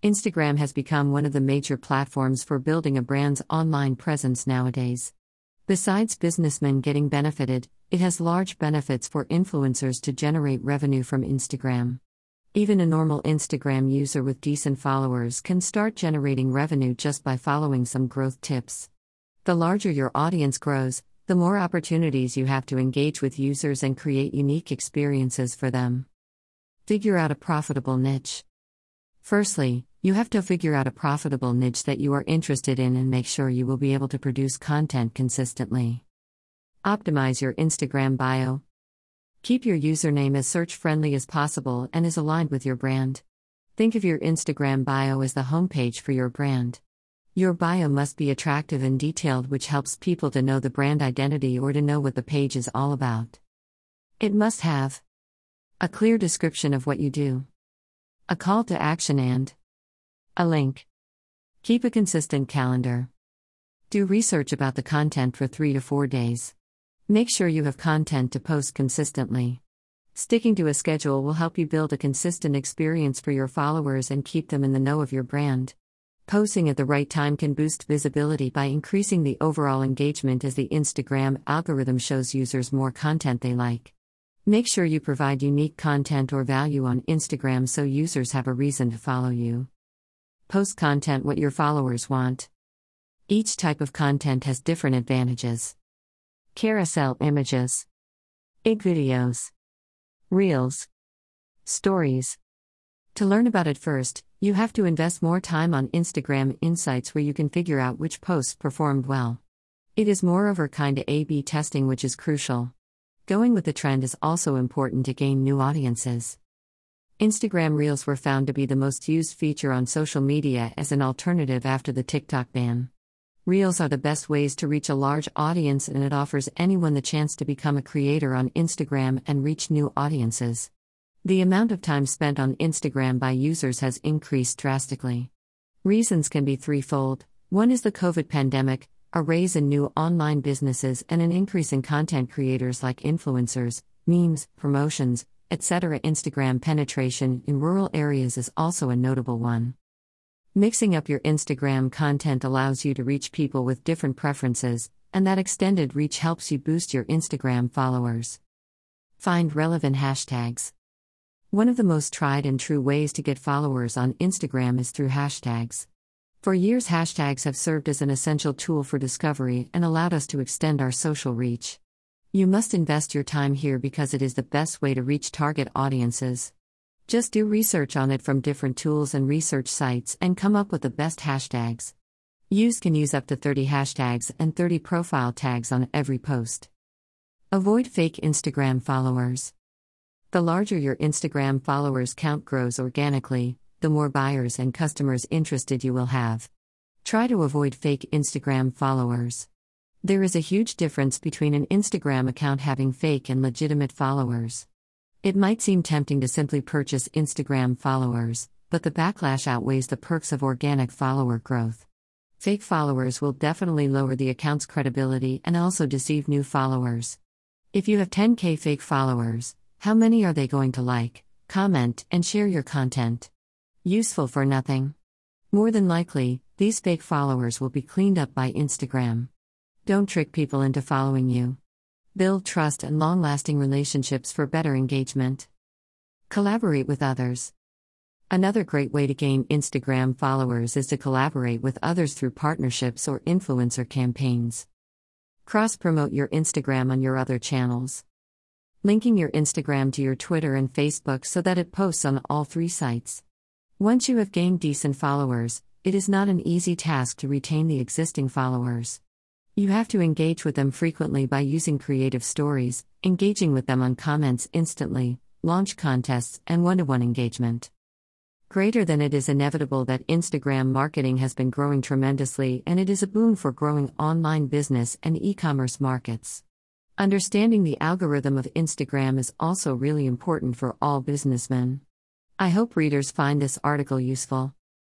Instagram has become one of the major platforms for building a brand's online presence nowadays. Besides businessmen getting benefited, it has large benefits for influencers to generate revenue from Instagram. Even a normal Instagram user with decent followers can start generating revenue just by following some growth tips. The larger your audience grows, the more opportunities you have to engage with users and create unique experiences for them. Figure out a profitable niche. Firstly, you have to figure out a profitable niche that you are interested in and make sure you will be able to produce content consistently. Optimize your Instagram bio. Keep your username as search friendly as possible and is aligned with your brand. Think of your Instagram bio as the homepage for your brand. Your bio must be attractive and detailed, which helps people to know the brand identity or to know what the page is all about. It must have a clear description of what you do, a call to action, and a link. Keep a consistent calendar. Do research about the content for three to four days. Make sure you have content to post consistently. Sticking to a schedule will help you build a consistent experience for your followers and keep them in the know of your brand. Posting at the right time can boost visibility by increasing the overall engagement as the Instagram algorithm shows users more content they like. Make sure you provide unique content or value on Instagram so users have a reason to follow you. Post content what your followers want. Each type of content has different advantages. Carousel images, IG videos, Reels, Stories. To learn about it first, you have to invest more time on Instagram Insights where you can figure out which posts performed well. It is moreover kind of A B testing, which is crucial. Going with the trend is also important to gain new audiences. Instagram Reels were found to be the most used feature on social media as an alternative after the TikTok ban. Reels are the best ways to reach a large audience and it offers anyone the chance to become a creator on Instagram and reach new audiences. The amount of time spent on Instagram by users has increased drastically. Reasons can be threefold one is the COVID pandemic, a raise in new online businesses, and an increase in content creators like influencers, memes, promotions, etc. Instagram penetration in rural areas is also a notable one. Mixing up your Instagram content allows you to reach people with different preferences, and that extended reach helps you boost your Instagram followers. Find relevant hashtags. One of the most tried and true ways to get followers on Instagram is through hashtags. For years, hashtags have served as an essential tool for discovery and allowed us to extend our social reach. You must invest your time here because it is the best way to reach target audiences. Just do research on it from different tools and research sites and come up with the best hashtags. Use can use up to 30 hashtags and 30 profile tags on every post. Avoid fake Instagram followers. The larger your Instagram followers count grows organically, the more buyers and customers interested you will have. Try to avoid fake Instagram followers. There is a huge difference between an Instagram account having fake and legitimate followers. It might seem tempting to simply purchase Instagram followers, but the backlash outweighs the perks of organic follower growth. Fake followers will definitely lower the account's credibility and also deceive new followers. If you have 10k fake followers, how many are they going to like, comment, and share your content? Useful for nothing. More than likely, these fake followers will be cleaned up by Instagram. Don't trick people into following you. Build trust and long lasting relationships for better engagement. Collaborate with others. Another great way to gain Instagram followers is to collaborate with others through partnerships or influencer campaigns. Cross promote your Instagram on your other channels. Linking your Instagram to your Twitter and Facebook so that it posts on all three sites. Once you have gained decent followers, it is not an easy task to retain the existing followers. You have to engage with them frequently by using creative stories, engaging with them on comments instantly, launch contests, and one to one engagement. Greater than it is inevitable that Instagram marketing has been growing tremendously and it is a boon for growing online business and e commerce markets. Understanding the algorithm of Instagram is also really important for all businessmen. I hope readers find this article useful.